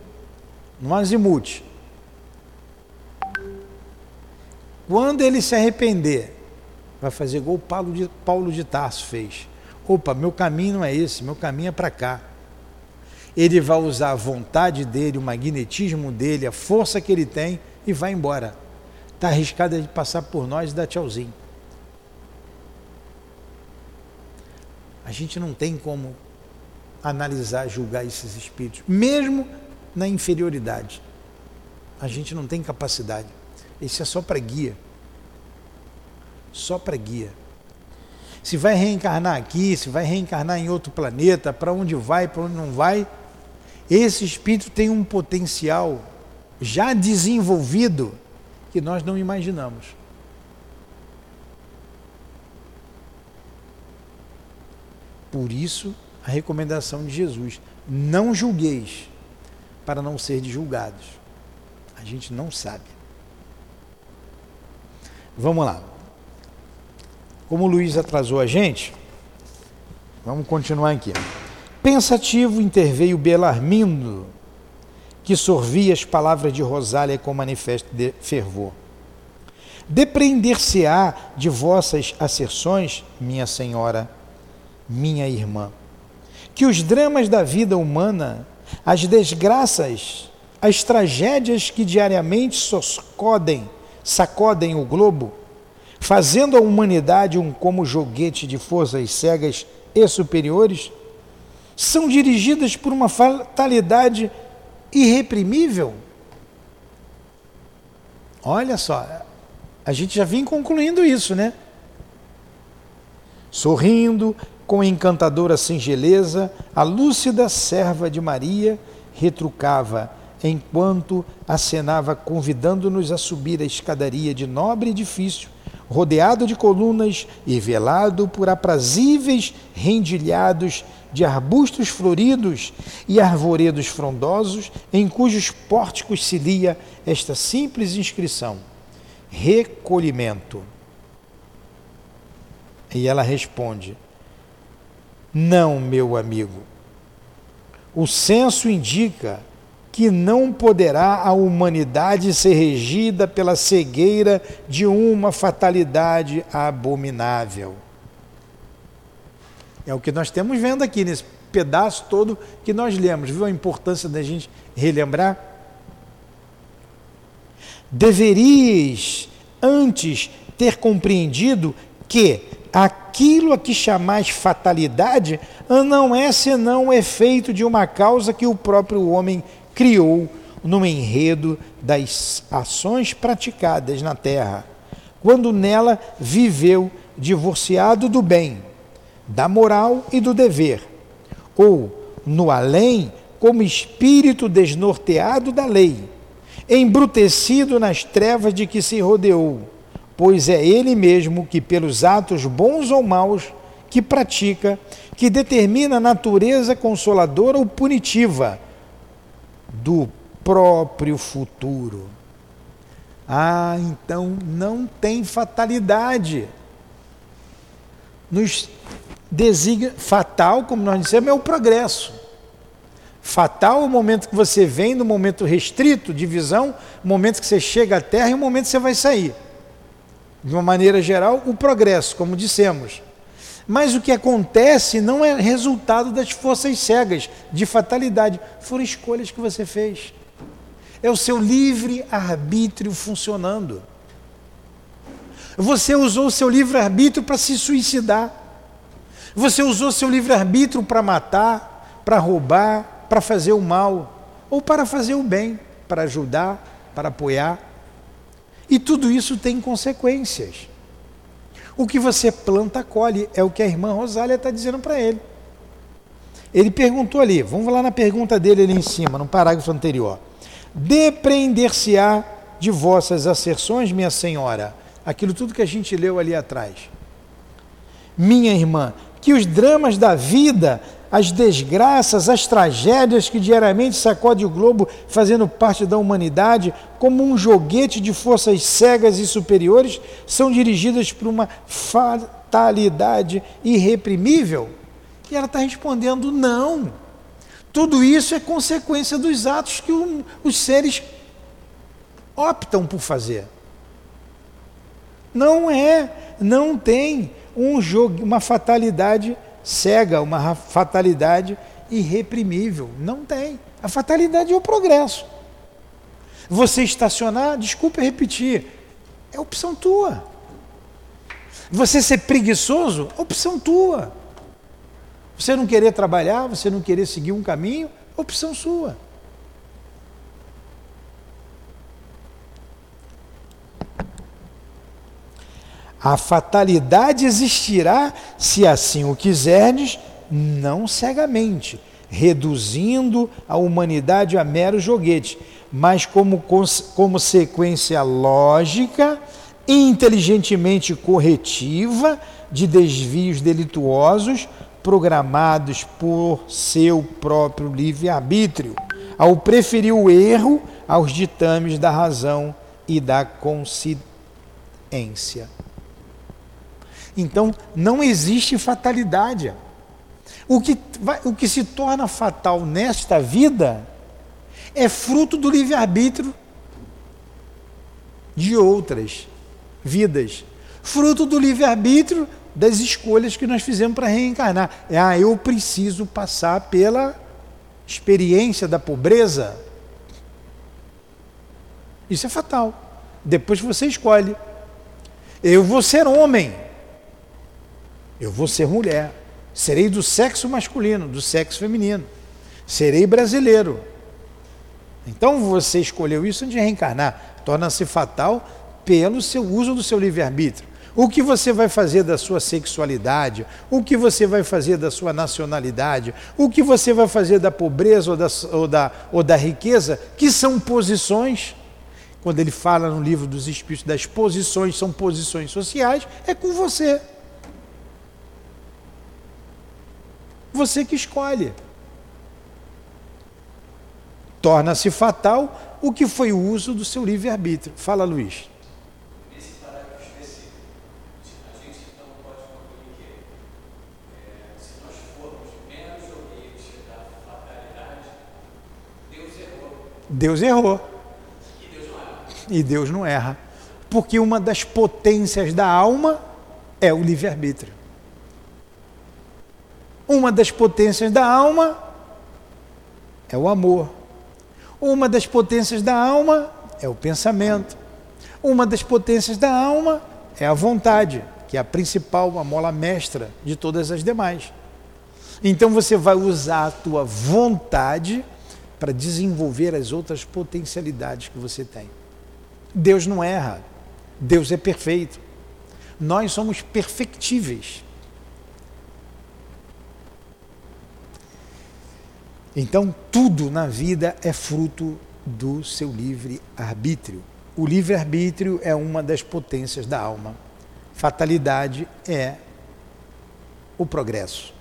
num azimuth. Quando ele se arrepender, vai fazer igual Paulo de, Paulo de Tarso fez. Opa, meu caminho não é esse, meu caminho é para cá ele vai usar a vontade dele, o magnetismo dele, a força que ele tem e vai embora. Está arriscado de passar por nós e dar tchauzinho. A gente não tem como analisar, julgar esses espíritos, mesmo na inferioridade. A gente não tem capacidade. Isso é só para guia. Só para guia. Se vai reencarnar aqui, se vai reencarnar em outro planeta, para onde vai, para onde não vai, esse espírito tem um potencial já desenvolvido que nós não imaginamos. Por isso, a recomendação de Jesus: não julgueis, para não ser julgados. A gente não sabe. Vamos lá. Como o Luiz atrasou a gente, vamos continuar aqui. Pensativo interveio Belarmindo, que sorvia as palavras de Rosália com manifesto de fervor. Depreender-se-á de vossas asserções, minha senhora, minha irmã, que os dramas da vida humana, as desgraças, as tragédias que diariamente sacodem, sacodem o globo, fazendo a humanidade um como joguete de forças cegas e superiores, são dirigidas por uma fatalidade irreprimível? Olha só, a gente já vem concluindo isso, né? Sorrindo, com encantadora singeleza, a lúcida serva de Maria retrucava, enquanto acenava, convidando-nos a subir a escadaria de nobre edifício, rodeado de colunas e velado por aprazíveis rendilhados de arbustos floridos e arvoredos frondosos, em cujos pórticos se lia esta simples inscrição: recolhimento. E ela responde: Não, meu amigo. O censo indica que não poderá a humanidade ser regida pela cegueira de uma fatalidade abominável. É o que nós temos vendo aqui nesse pedaço todo que nós lemos. Viu a importância da gente relembrar? Deverias antes ter compreendido que aquilo a que chamais fatalidade não é senão o efeito de uma causa que o próprio homem criou no enredo das ações praticadas na terra, quando nela viveu divorciado do bem, da moral e do dever, ou no além, como espírito desnorteado da lei, embrutecido nas trevas de que se rodeou, pois é ele mesmo que, pelos atos bons ou maus que pratica, que determina a natureza consoladora ou punitiva do próprio futuro. Ah, então não tem fatalidade. Nos designa fatal, como nós dissemos, é o progresso. Fatal é o momento que você vem, no momento restrito de visão, momento que você chega à Terra e o momento que você vai sair. De uma maneira geral, o progresso, como dissemos. Mas o que acontece não é resultado das forças cegas, de fatalidade. Foram escolhas que você fez. É o seu livre arbítrio funcionando. Você usou o seu livre arbítrio para se suicidar. Você usou seu livre arbítrio para matar, para roubar, para fazer o mal ou para fazer o bem, para ajudar, para apoiar. E tudo isso tem consequências. O que você planta, colhe. É o que a irmã Rosália está dizendo para ele. Ele perguntou ali, vamos lá na pergunta dele ali em cima, no parágrafo anterior. Depreender-se-á de vossas asserções, minha senhora, aquilo tudo que a gente leu ali atrás. Minha irmã, que os dramas da vida as desgraças, as tragédias que diariamente sacode o globo, fazendo parte da humanidade, como um joguete de forças cegas e superiores, são dirigidas por uma fatalidade irreprimível? E ela está respondendo: não. Tudo isso é consequência dos atos que os seres optam por fazer. Não é, não tem um jogo, uma fatalidade cega, uma fatalidade irreprimível. Não tem. A fatalidade é o progresso. Você estacionar, desculpa repetir, é opção tua. Você ser preguiçoso, opção tua. Você não querer trabalhar, você não querer seguir um caminho, opção sua. A fatalidade existirá, se assim o quiserdes, não cegamente, reduzindo a humanidade a mero joguete, mas como, como sequência lógica e inteligentemente corretiva de desvios delituosos programados por seu próprio livre-arbítrio, ao preferir o erro aos ditames da razão e da experiência. Então, não existe fatalidade. O que, vai, o que se torna fatal nesta vida é fruto do livre-arbítrio de outras vidas. Fruto do livre-arbítrio das escolhas que nós fizemos para reencarnar. É, ah, eu preciso passar pela experiência da pobreza. Isso é fatal. Depois você escolhe. Eu vou ser homem. Eu vou ser mulher. Serei do sexo masculino, do sexo feminino. Serei brasileiro. Então você escolheu isso de reencarnar. Torna-se fatal pelo seu uso do seu livre-arbítrio. O que você vai fazer da sua sexualidade? O que você vai fazer da sua nacionalidade? O que você vai fazer da pobreza ou da, ou da, ou da riqueza? Que são posições. Quando ele fala no livro dos Espíritos das posições, são posições sociais, é com você. Você que escolhe. Torna-se fatal o que foi o uso do seu livre-arbítrio. Fala, Luiz. Deus errou. E Deus não erra. Porque uma das potências da alma é o livre-arbítrio. Uma das potências da alma é o amor. Uma das potências da alma é o pensamento. Uma das potências da alma é a vontade, que é a principal, a mola mestra de todas as demais. Então você vai usar a tua vontade para desenvolver as outras potencialidades que você tem. Deus não erra, Deus é perfeito. Nós somos perfectíveis. Então, tudo na vida é fruto do seu livre arbítrio. O livre arbítrio é uma das potências da alma. Fatalidade é o progresso.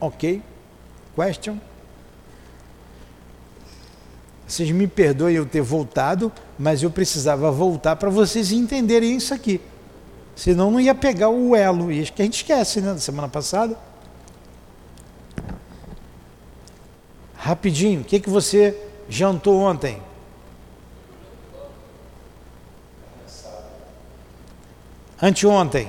Ok? Question? Vocês me perdoem eu ter voltado, mas eu precisava voltar para vocês entenderem isso aqui. Senão não ia pegar o elo. E que a gente esquece, né? Da semana passada. Rapidinho, o que, que você jantou ontem? Anteontem.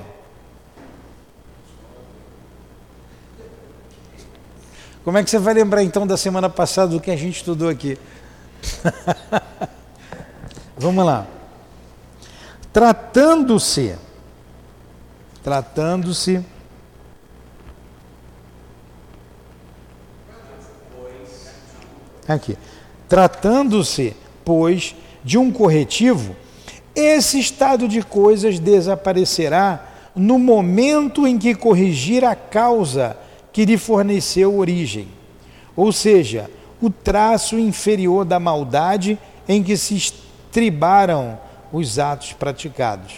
Como é que você vai lembrar então da semana passada do que a gente estudou aqui? Vamos lá. Tratando-se, tratando-se aqui, tratando-se, pois, de um corretivo, esse estado de coisas desaparecerá no momento em que corrigir a causa que lhe forneceu origem. Ou seja, o traço inferior da maldade em que se estribaram os atos praticados.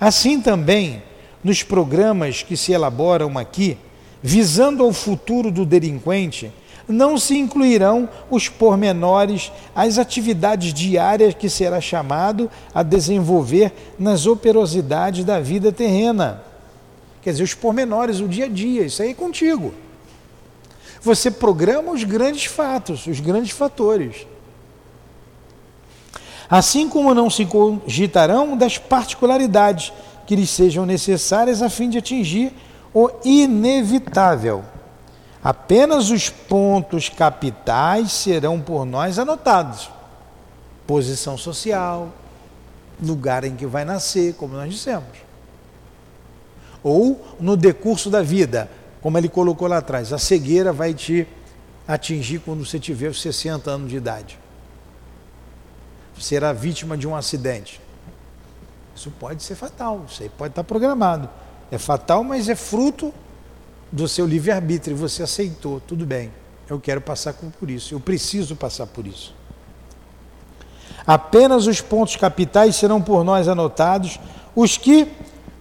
Assim também, nos programas que se elaboram aqui, visando ao futuro do delinquente, não se incluirão os pormenores, as atividades diárias que será chamado a desenvolver nas operosidades da vida terrena. Quer dizer, os pormenores, o dia a dia, isso aí é contigo. Você programa os grandes fatos, os grandes fatores. Assim como não se cogitarão das particularidades que lhes sejam necessárias a fim de atingir o inevitável. Apenas os pontos capitais serão por nós anotados. Posição social, lugar em que vai nascer, como nós dissemos. Ou no decurso da vida, como ele colocou lá atrás, a cegueira vai te atingir quando você tiver os 60 anos de idade. Será vítima de um acidente. Isso pode ser fatal, isso aí pode estar programado. É fatal, mas é fruto do seu livre-arbítrio. Você aceitou, tudo bem. Eu quero passar por isso, eu preciso passar por isso. Apenas os pontos capitais serão por nós anotados, os que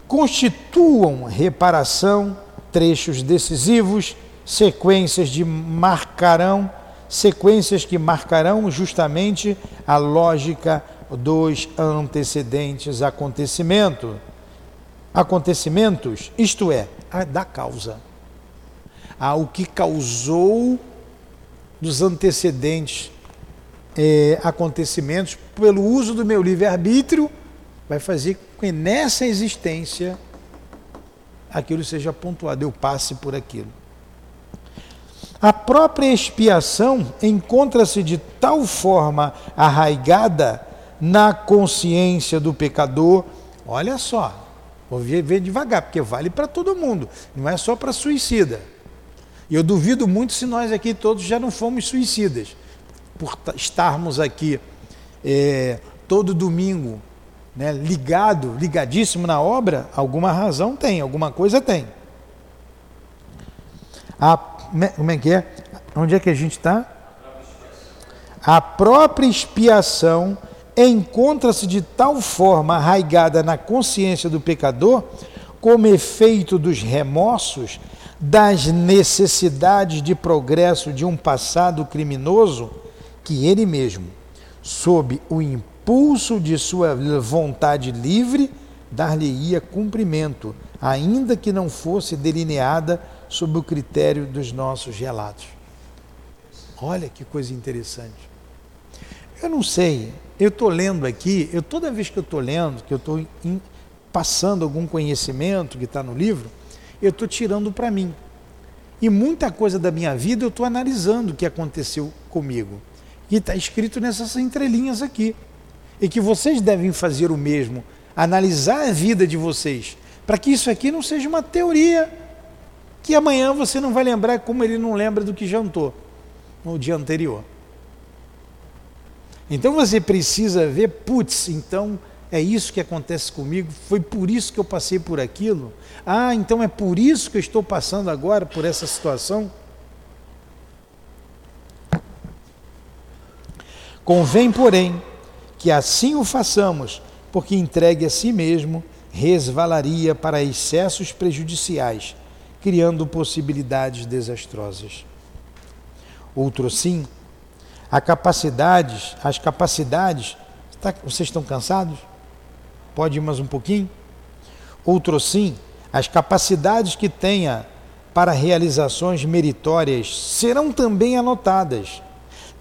constituam reparação, trechos decisivos, sequências de marcarão, sequências que marcarão justamente a lógica dos antecedentes acontecimento, acontecimentos, isto é, da causa. Ah, o que causou dos antecedentes é, acontecimentos pelo uso do meu livre-arbítrio vai fazer com que nessa existência aquilo seja pontuado, eu passe por aquilo. A própria expiação encontra-se de tal forma arraigada na consciência do pecador. Olha só, vou ver devagar, porque vale para todo mundo, não é só para suicida. E eu duvido muito se nós aqui todos já não fomos suicidas, por estarmos aqui é, todo domingo né, ligado, ligadíssimo na obra, alguma razão tem, alguma coisa tem. A como é que é? Onde é que a gente está? A própria expiação encontra-se de tal forma arraigada na consciência do pecador, como efeito dos remorsos, das necessidades de progresso de um passado criminoso, que ele mesmo, sob o impulso de sua vontade livre, dar-lhe-ia cumprimento, ainda que não fosse delineada sob o critério dos nossos relatos. Olha que coisa interessante. Eu não sei, eu estou lendo aqui, eu toda vez que eu estou lendo, que eu estou passando algum conhecimento que está no livro, eu estou tirando para mim. E muita coisa da minha vida eu estou analisando o que aconteceu comigo. E está escrito nessas entrelinhas aqui. E que vocês devem fazer o mesmo, analisar a vida de vocês, para que isso aqui não seja uma teoria que amanhã você não vai lembrar como ele não lembra do que jantou no dia anterior. Então você precisa ver, putz, então é isso que acontece comigo, foi por isso que eu passei por aquilo. Ah, então é por isso que eu estou passando agora por essa situação. Convém, porém, que assim o façamos, porque entregue a si mesmo resvalaria para excessos prejudiciais criando possibilidades desastrosas. Outro sim, a capacidades, as capacidades, tá, vocês estão cansados? Pode ir mais um pouquinho? Outro sim, as capacidades que tenha para realizações meritórias serão também anotadas.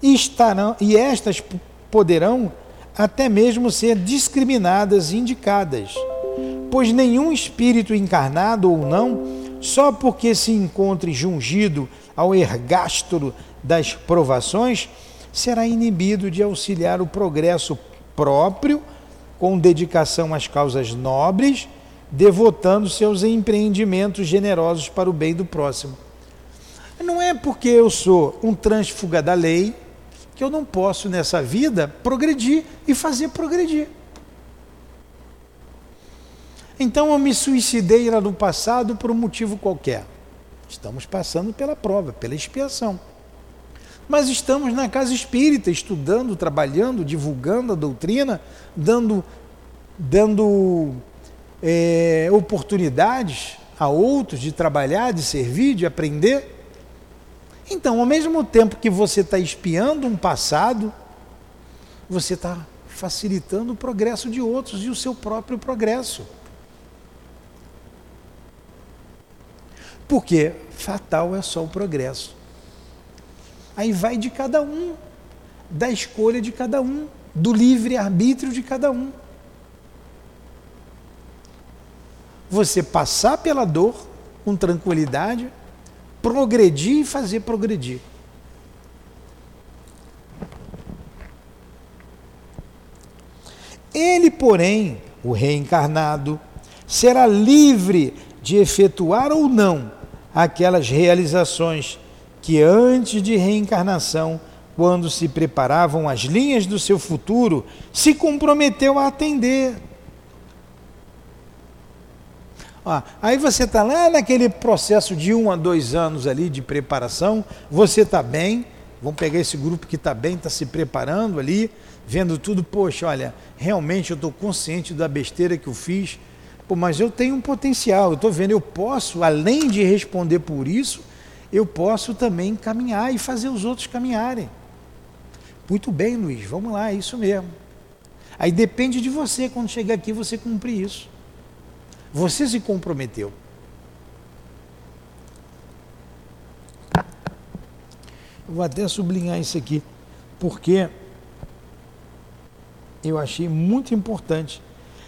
E estarão e estas poderão até mesmo ser discriminadas e indicadas, pois nenhum espírito encarnado ou não só porque se encontre jungido ao ergástolo das provações, será inibido de auxiliar o progresso próprio com dedicação às causas nobres, devotando seus empreendimentos generosos para o bem do próximo. Não é porque eu sou um transfuga da lei que eu não posso nessa vida progredir e fazer progredir. Então eu me suicidei lá no passado por um motivo qualquer. Estamos passando pela prova, pela expiação. Mas estamos na casa espírita, estudando, trabalhando, divulgando a doutrina, dando, dando é, oportunidades a outros de trabalhar, de servir, de aprender. Então, ao mesmo tempo que você está espiando um passado, você está facilitando o progresso de outros e o seu próprio progresso. Porque fatal é só o progresso. Aí vai de cada um, da escolha de cada um, do livre-arbítrio de cada um. Você passar pela dor com tranquilidade, progredir e fazer progredir. Ele, porém, o reencarnado, será livre de efetuar ou não aquelas realizações que antes de reencarnação, quando se preparavam as linhas do seu futuro, se comprometeu a atender. Ó, aí você está lá naquele processo de um a dois anos ali de preparação, você está bem, vamos pegar esse grupo que está bem, está se preparando ali, vendo tudo, poxa, olha, realmente eu estou consciente da besteira que eu fiz, Pô, mas eu tenho um potencial, eu estou vendo, eu posso, além de responder por isso, eu posso também caminhar e fazer os outros caminharem. Muito bem, Luiz, vamos lá, é isso mesmo. Aí depende de você, quando chegar aqui, você cumprir isso. Você se comprometeu. Eu vou até sublinhar isso aqui, porque eu achei muito importante.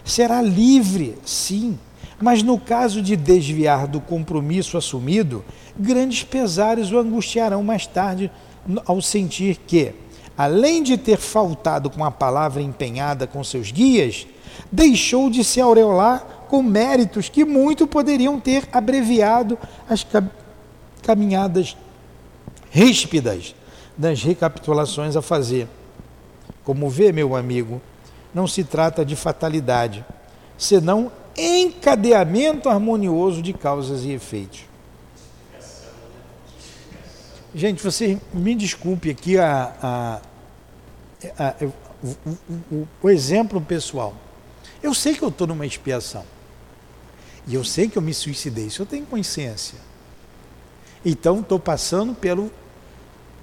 Será livre, sim, mas no caso de desviar do compromisso assumido, grandes pesares o angustiarão mais tarde ao sentir que, além de ter faltado com a palavra empenhada com seus guias, deixou de se aureolar com méritos que muito poderiam ter abreviado as caminhadas ríspidas das recapitulações a fazer. Como vê, meu amigo, não se trata de fatalidade, senão encadeamento harmonioso de causas e efeitos. Gente, você me desculpe aqui a, a, a, o, o, o, exemplo pessoal. Eu sei que eu estou numa expiação. E eu sei que eu me suicidei, isso eu tenho consciência. Então estou passando pelo,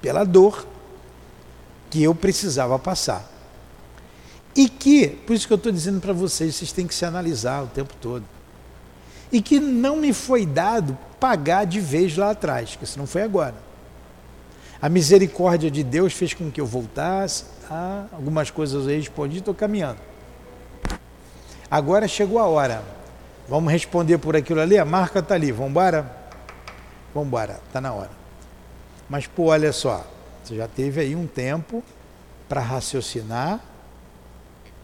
pela dor que eu precisava passar. E que, por isso que eu estou dizendo para vocês, vocês têm que se analisar o tempo todo. E que não me foi dado pagar de vez lá atrás, que isso não foi agora. A misericórdia de Deus fez com que eu voltasse, a algumas coisas eu respondi, estou caminhando. Agora chegou a hora. Vamos responder por aquilo ali? A marca está ali, vamos embora? Vamos embora, está na hora. Mas, pô, olha só, você já teve aí um tempo para raciocinar,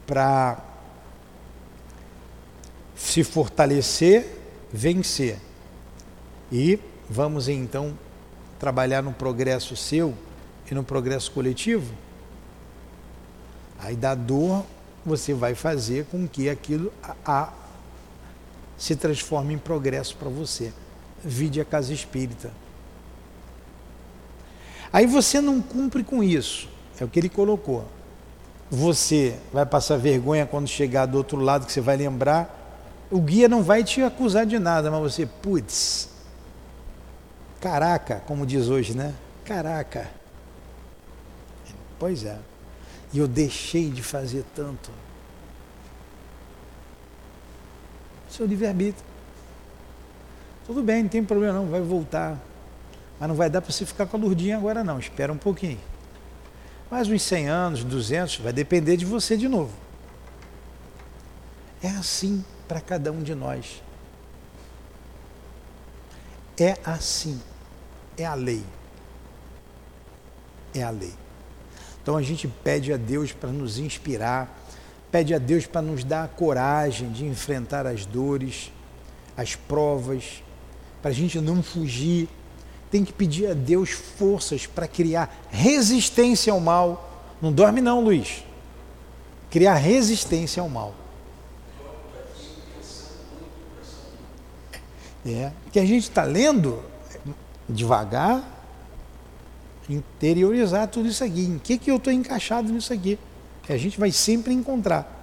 para se fortalecer, vencer. E vamos então trabalhar no progresso seu e no progresso coletivo. Aí da dor você vai fazer com que aquilo a, a se transforme em progresso para você. Vide a casa espírita. Aí você não cumpre com isso. É o que ele colocou você vai passar vergonha quando chegar do outro lado, que você vai lembrar. O guia não vai te acusar de nada, mas você, putz, caraca, como diz hoje, né? Caraca. Pois é. E eu deixei de fazer tanto. Seu livre-arbítrio. Tudo bem, não tem problema não, vai voltar. Mas não vai dar para você ficar com a lurdinha agora não, espera um pouquinho. Mais uns 100 anos, 200, vai depender de você de novo. É assim para cada um de nós. É assim. É a lei. É a lei. Então a gente pede a Deus para nos inspirar, pede a Deus para nos dar a coragem de enfrentar as dores, as provas, para a gente não fugir tem que pedir a Deus forças para criar resistência ao mal. Não dorme não, Luiz. Criar resistência ao mal. É, que a gente está lendo devagar, interiorizar tudo isso aqui. Em que, que eu estou encaixado nisso aqui? Que a gente vai sempre encontrar.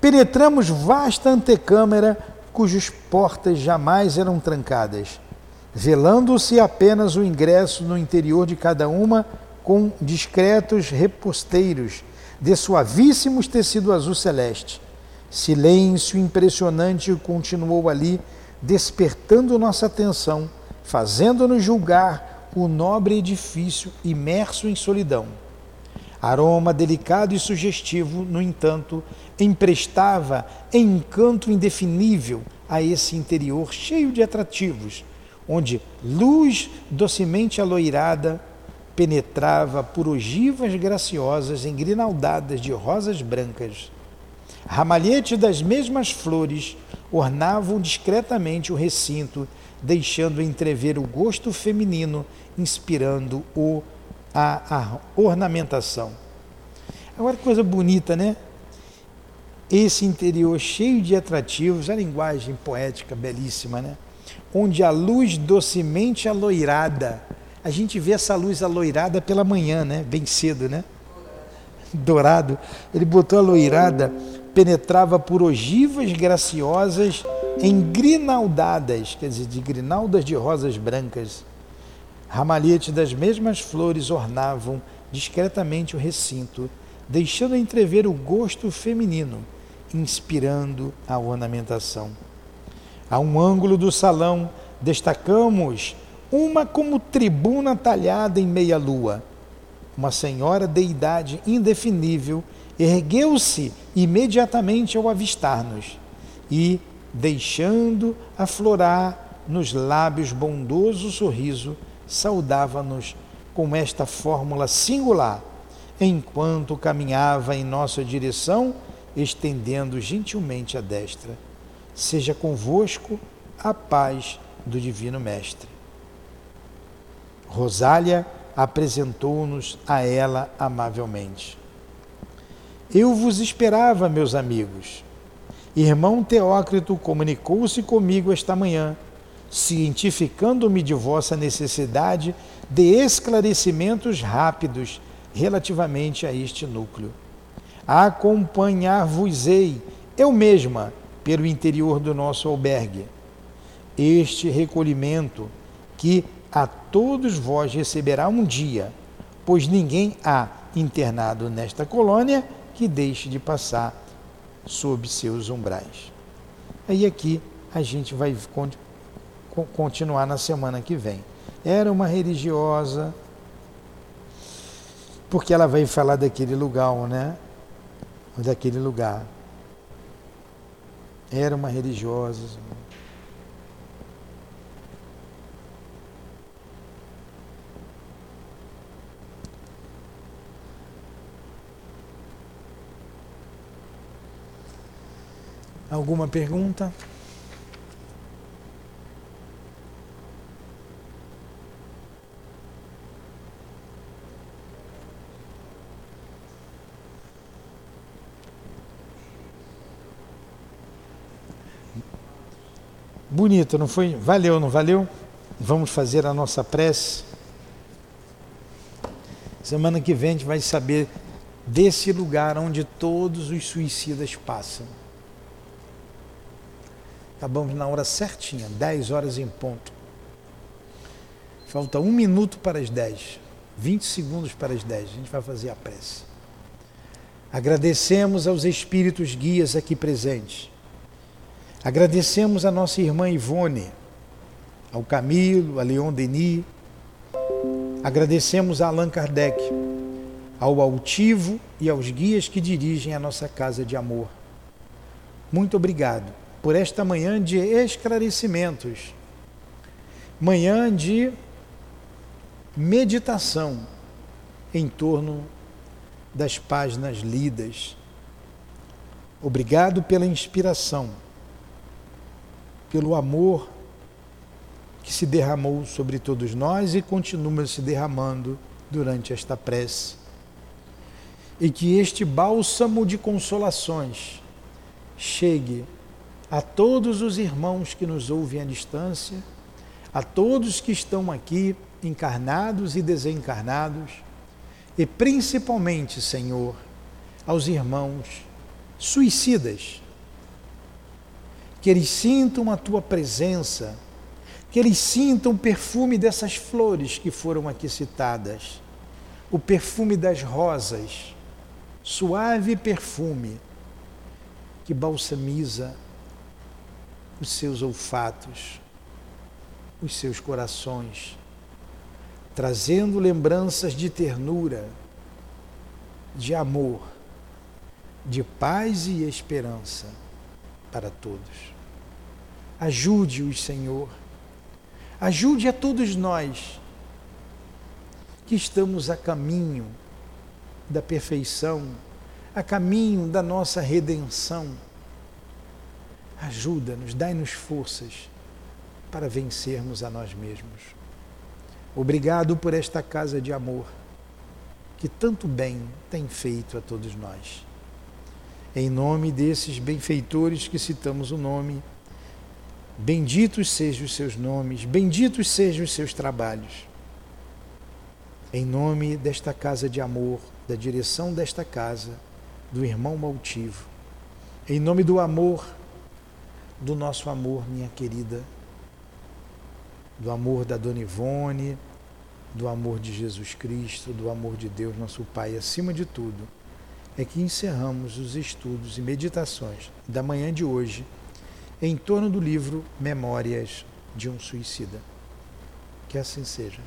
Penetramos vasta antecâmara cujas portas jamais eram trancadas velando-se apenas o ingresso no interior de cada uma com discretos reposteiros de suavíssimos tecido azul celeste. Silêncio impressionante continuou ali, despertando nossa atenção, fazendo-nos julgar o nobre edifício imerso em solidão. Aroma delicado e sugestivo, no entanto, emprestava encanto indefinível a esse interior cheio de atrativos, onde luz docemente aloirada penetrava por ogivas graciosas engrinaldadas de rosas brancas. Ramalhetes das mesmas flores ornavam discretamente o recinto, deixando entrever o gosto feminino, inspirando o, a, a ornamentação. Agora, coisa bonita, né? Esse interior cheio de atrativos, a linguagem poética belíssima, né? onde a luz docemente aloirada, a gente vê essa luz aloirada pela manhã, né? Bem cedo, né? Dourado. Ele botou a loirada, penetrava por ogivas graciosas engrinaldadas, quer dizer, de grinaldas de rosas brancas. Ramalhetes das mesmas flores ornavam discretamente o recinto, deixando entrever o gosto feminino, inspirando a ornamentação. A um ângulo do salão destacamos uma como tribuna talhada em meia-lua. Uma senhora de idade indefinível ergueu-se imediatamente ao avistar-nos e, deixando aflorar nos lábios bondoso sorriso, saudava-nos com esta fórmula singular, enquanto caminhava em nossa direção, estendendo gentilmente a destra. Seja convosco a paz do Divino Mestre. Rosália apresentou-nos a ela amavelmente. Eu vos esperava, meus amigos. Irmão Teócrito comunicou-se comigo esta manhã, cientificando-me de vossa necessidade de esclarecimentos rápidos relativamente a este núcleo. Acompanhar-vos-ei eu mesma pelo interior do nosso albergue. Este recolhimento que a todos vós receberá um dia, pois ninguém há internado nesta colônia que deixe de passar sob seus umbrais. Aí aqui a gente vai continuar na semana que vem. Era uma religiosa, porque ela vai falar daquele lugar, né? Daquele lugar. Era uma religiosa. Alguma pergunta? Bonito, não foi? Valeu, não valeu? Vamos fazer a nossa prece. Semana que vem a gente vai saber desse lugar onde todos os suicidas passam. Acabamos na hora certinha, 10 horas em ponto. Falta um minuto para as 10, 20 segundos para as 10. A gente vai fazer a prece. Agradecemos aos espíritos guias aqui presentes. Agradecemos a nossa irmã Ivone, ao Camilo, a Leon Denis. Agradecemos a Allan Kardec, ao altivo e aos guias que dirigem a nossa casa de amor. Muito obrigado por esta manhã de esclarecimentos, manhã de meditação em torno das páginas lidas. Obrigado pela inspiração, pelo amor que se derramou sobre todos nós e continua se derramando durante esta prece. E que este bálsamo de consolações chegue a todos os irmãos que nos ouvem à distância, a todos que estão aqui, encarnados e desencarnados, e principalmente, Senhor, aos irmãos suicidas, que eles sintam a tua presença, que eles sintam o perfume dessas flores que foram aqui citadas, o perfume das rosas, suave perfume que balsamiza os seus olfatos, os seus corações, trazendo lembranças de ternura, de amor, de paz e esperança para todos. Ajude-os, Senhor. Ajude a todos nós que estamos a caminho da perfeição, a caminho da nossa redenção Ajuda-nos, dai-nos forças para vencermos a nós mesmos. Obrigado por esta casa de amor que tanto bem tem feito a todos nós. Em nome desses benfeitores que citamos o nome, benditos sejam os seus nomes, benditos sejam os seus trabalhos. Em nome desta casa de amor, da direção desta casa, do irmão Maltivo, em nome do amor do nosso amor, minha querida, do amor da Dona Ivone, do amor de Jesus Cristo, do amor de Deus, nosso Pai, acima de tudo, é que encerramos os estudos e meditações da manhã de hoje em torno do livro Memórias de um Suicida. Que assim seja.